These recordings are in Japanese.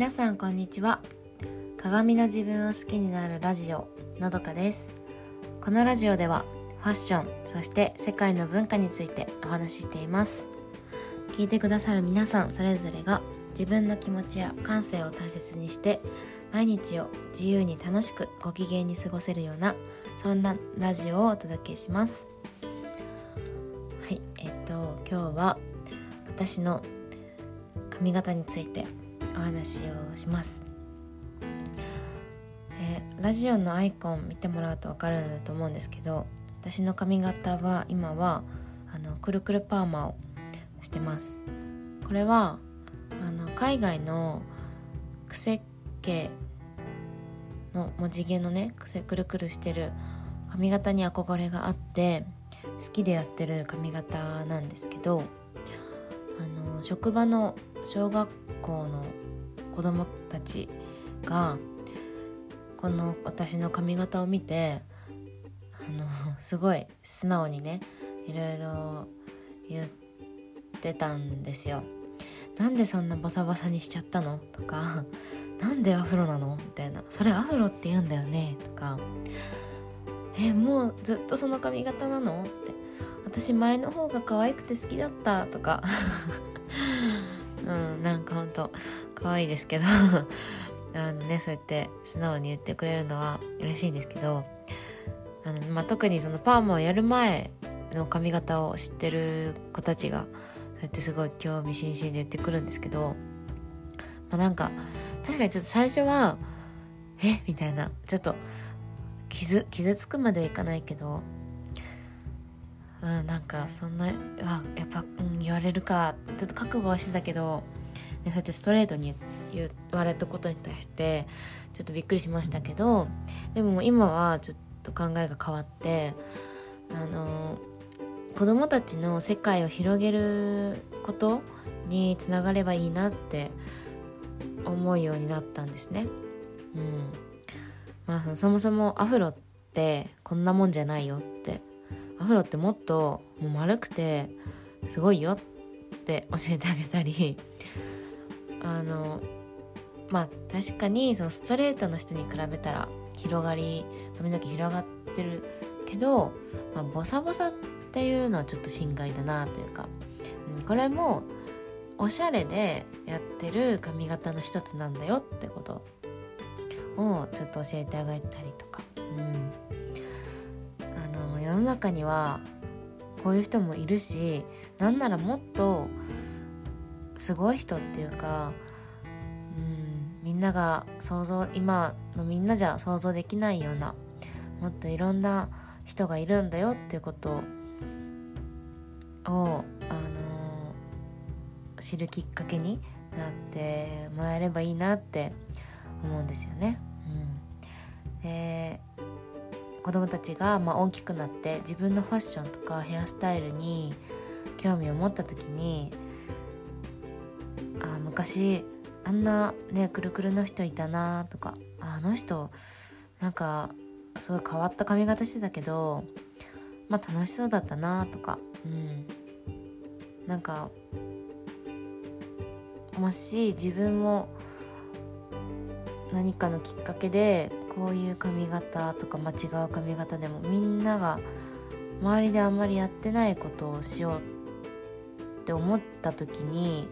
皆さんこんにちは。鏡の自分を好きになるラジオのどかです。このラジオではファッションそして世界の文化についてお話ししています。聞いてくださる皆さんそれぞれが自分の気持ちや感性を大切にして毎日を自由に楽しくご機嫌に過ごせるようなそんなラジオをお届けします。はいえっと今日は私の髪型についてお話をします、え、ラジオのアイコン見てもらうと分かると思うんですけど私の髪型は今はあのくるくるパーマをしてます。これはあの海外の癖系の文字毛のね癖くるくるしてる髪型に憧れがあって好きでやってる髪型なんですけどあの職場の小学校の子供たちがこの私の髪型を見てあの すごい素直にねいろいろ言ってたんですよ。なんでそんなボサボサにしちゃったの？とかなんでアフロなの？みたいなそれアフロって言うんだよね？とかえもうずっとその髪型なの？って。私前の方が可愛くて好きだったとか。うんなんかほんと可愛いですけど。あのねそうやって素直に言ってくれるのは嬉しいんですけど。あの、まあ、特にそのパーマをやる前の髪型を知ってる子たちがそうやってすごい興味津々で言ってくるんですけど、まあ、なんか確かにちょっと最初は「え？みたいな。ちょっと傷傷つくまではいかないけど。うん、なんかそんなやっぱ、うん、言われるかちょっと覚悟はしてたけど、ね、そうやってストレートに言われたことに対してちょっとびっくりしましたけどでも今はちょっと考えが変わってあの子供たちの世界を広げることにつながればいいなって思うようになったんですね。うんまあ、そもそもアフロってこんなもんじゃないよってフロってもっともう丸くてすごいよって教えてあげたり あのまあ確かにそのストレートの人に比べたら広がり髪の毛広がってるけど、まあ、ボサボサっていうのはちょっと心外だなというか、うん、これもおしゃれでやってる髪型の一つなんだよってことをちょっと教えてあげたりとか、うん、世の中にはこういう人もいるしなんならもっとすごい人っていうかうんみんなが想像今のみんなじゃ想像できないようなもっといろんな人がいるんだよっていうことを、あのー、知るきっかけになってもらえればいいなって思うんですよね。うん、で子供たちがまあ大きくなって自分のファッションとかヘアスタイルに興味を持った時にあ昔あんなねくるくるの人いたなとかあの人なんかすごい変わった髪型してたけどまあ楽しそうだったなとかうん。なんかもし自分も何かのきっかけでこういう髪型とか間違う髪型でもみんなが周りであんまりやってないことをしようって思った時に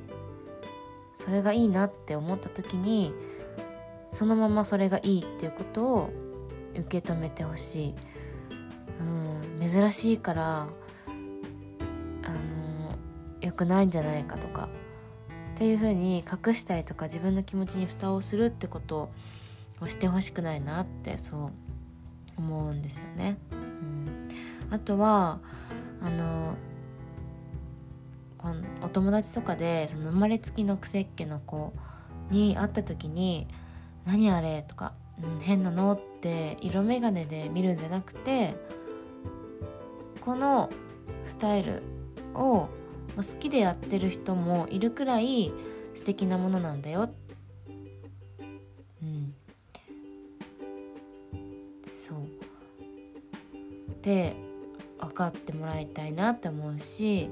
それがいいなって思った時にそのままそれがいいっていうことを受け止めてほしい、うん、珍しいからあの良くないんじゃないかとかっていうふうに隠したりとか自分の気持ちに蓋をするってことをしてほしくないなってそう思うんですよね。うん、あとはあのこのお友達とかでその生まれつきの癖っ気の子に会った時に「何あれ?」とか、うん「変なの?」って色眼鏡で見るんじゃなくてこのスタイルを好きでやってる人もいるくらい素敵なものなんだよってって分かってもらいたいなって思うし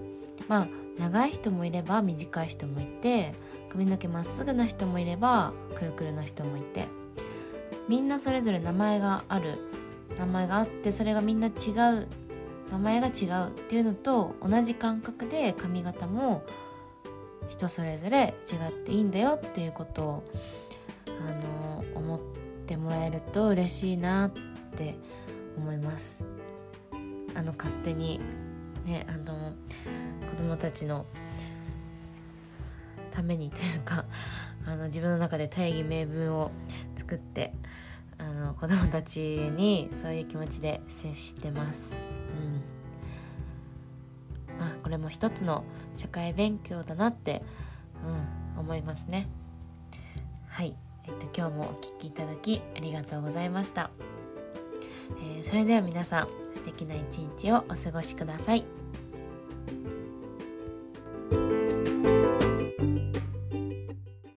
まあ長い人もいれば短い人もいて髪の毛まっすぐな人もいればくるくるな人もいてみんなそれぞれ名前がある。名前があってそれがみんな違う。名前が違うっていうのと同じ感覚で髪型も人それぞれ違っていいんだよっていうことをあの思ってもらえると嬉しいなって思います。あの勝手にねあの子供たちのためにというかあの自分の中で大義名分を作ってあの子供たちにそういう気持ちで接してます。うんまあ、これも一つの社会勉強だなって、うん、思いますね。はい、えっと、今日もお聴きいただきありがとうございました。え、それでは皆さん素敵な一日をお過ごしください。